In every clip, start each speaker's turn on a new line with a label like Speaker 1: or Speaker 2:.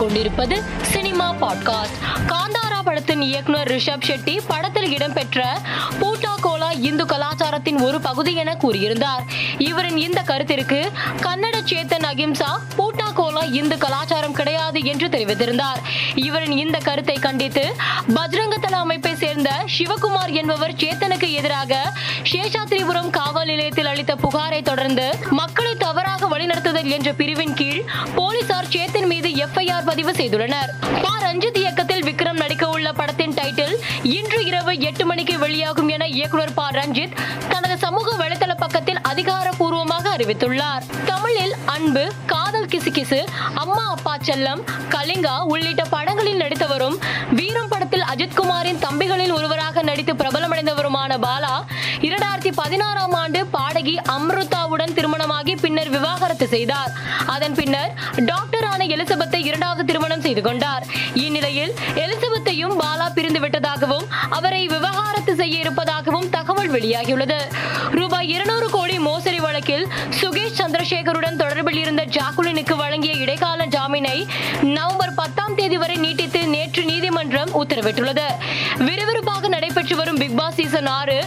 Speaker 1: கொண்டிருப்பது cinema podcast. Kantara படத்தின் இயக்குனர் ரிஷப் ஷெட்டி படத்தில் இடம்பெற்ற பூட்டா கோலா இந்து கலாச்சாரத்தின் ஒரு பகுதி என கூறியிருந்தார். இவரின் இந்த கருத்திற்கு கன்னட சேத்தன் அகிம்சா பூட்டா கோலா இந்து கலாச்சாரம் கிடையாது என்று தெரிவித்திருந்தார். இவரின் இந்த கருத்தை கண்டித்து பஜ்ரங்கதள அமைப்பை சேர்ந்த சிவகுமார் என்பவர் சேத்தனுக்கு எதிராக சேஷாத்ரிபுரம் காவல் நிலையத்தில் அளித்த புகாரை தொடர்ந்து மக்களை தவறாக வழிநடத்துதல் என்ற பிரிவின் கீழ் போலீசார் சேத்தன் மீது எஃப்ஐஆர் பதிவு செய்துள்ளனர். பா. ரஞ்சித் இயக்கத்தில் விக்ரம் நடிக்க உள்ள படத்தின் டைட்டில் இன்று இரவு எட்டு மணிக்கு வெளியாகும் என இயக்குனர் பா. ரஞ்சித் தனது சமூக வலைதள பக்கத்தில் அதிகாரப்பூர்வமாக அறிவித்துள்ளார். தமிழில் அன்பு காதல் கிசுகிசு அம்மா அப்பா செல்லம் கலிங்கா உள்ளிட்ட படங்களில் நடித்தவரும் வீரம் படத்தில் அஜித்குமாரின் தம்பிகளில் ஒருவராக நடித்து பிரபலமடைந்தவருமான பாலா பதினாறாம் ஆண்டு பாடகி அம்ருதாவுடன் திருமணமாகி பின்னர் விவாகரத்து செய்தார். அதன் பின்னர் டாக்டர் ஆன எலிசபெத்தை இரண்டாவது திருமணம் செய்து கொண்டார். இந்நிலையில் எலிசபெத்தையும் பாலா பிரிந்து விட்டதாகவும் அவரை விவாகரத்து செய்ய இருப்பதாகவும் தகவல் வெளியாகியுள்ளது. ரூபாய் இருநூறு கோடி மோசடி வழக்கில் சுகேஷ் சந்திரசேகருடன் தொடர்பில் இருந்த ஜாக்குலினுக்கு வழங்கிய இடைக்கால ஜாமீனை நவம்பர் பத்தாம் தேதி வரை நீட்டித்து நேற்று நீதிமன்றம் உத்தரவிட்டுள்ளது. விறுவிறுப்பாக நடைபெற்று வரும் பிக் பாஸ் சீசன் ஆறு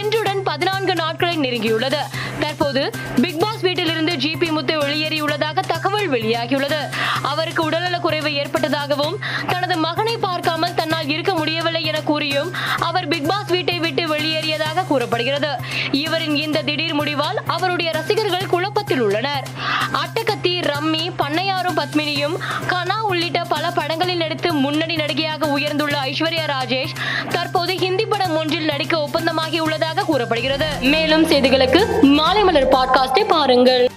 Speaker 1: இன்றுடன் பதினான்கு நாட்களை நெருங்கியுள்ளது. தற்போது பிக் பாஸ் வீட்டிலிருந்து ஜிபி முத்து வெளியேறியுள்ளதாக தகவல் வெளியாகியுள்ளது. அவருக்கு உடல்நலக் குறைவு ஏற்பட்டதாகவும் தனது மகனை பார்க்காமல் தன்னால் இருக்க முடியவில்லை என கூறியும் அவர் பிக் பாஸ் வீட்டை விட்டு வெளியேறியதாக கூறப்படுகிறது. இவரின் இந்த திடீர் முடிவால் அவருடைய ரசிகர்கள் குழப்பத்தில் உள்ளனர். அட்டகத்தி ரம்மி பண்ணையாரும் பத்மினியும் கனா உள்ளிட்ட பல படங்களில் நடித்து முன்னணி நடிகையாக உயர்ந்துள்ள ஐஸ்வர்யா ராஜேஷ் தற்போது ஹிந்தி படம் ஒன்றில் நடிக்க ஒப்பந்தமாகி உள்ளதாக கூறப்படுகிறது. மேலும் செய்திகளுக்கு மாலை மலர் பாட்காஸ்டை பாருங்கள்.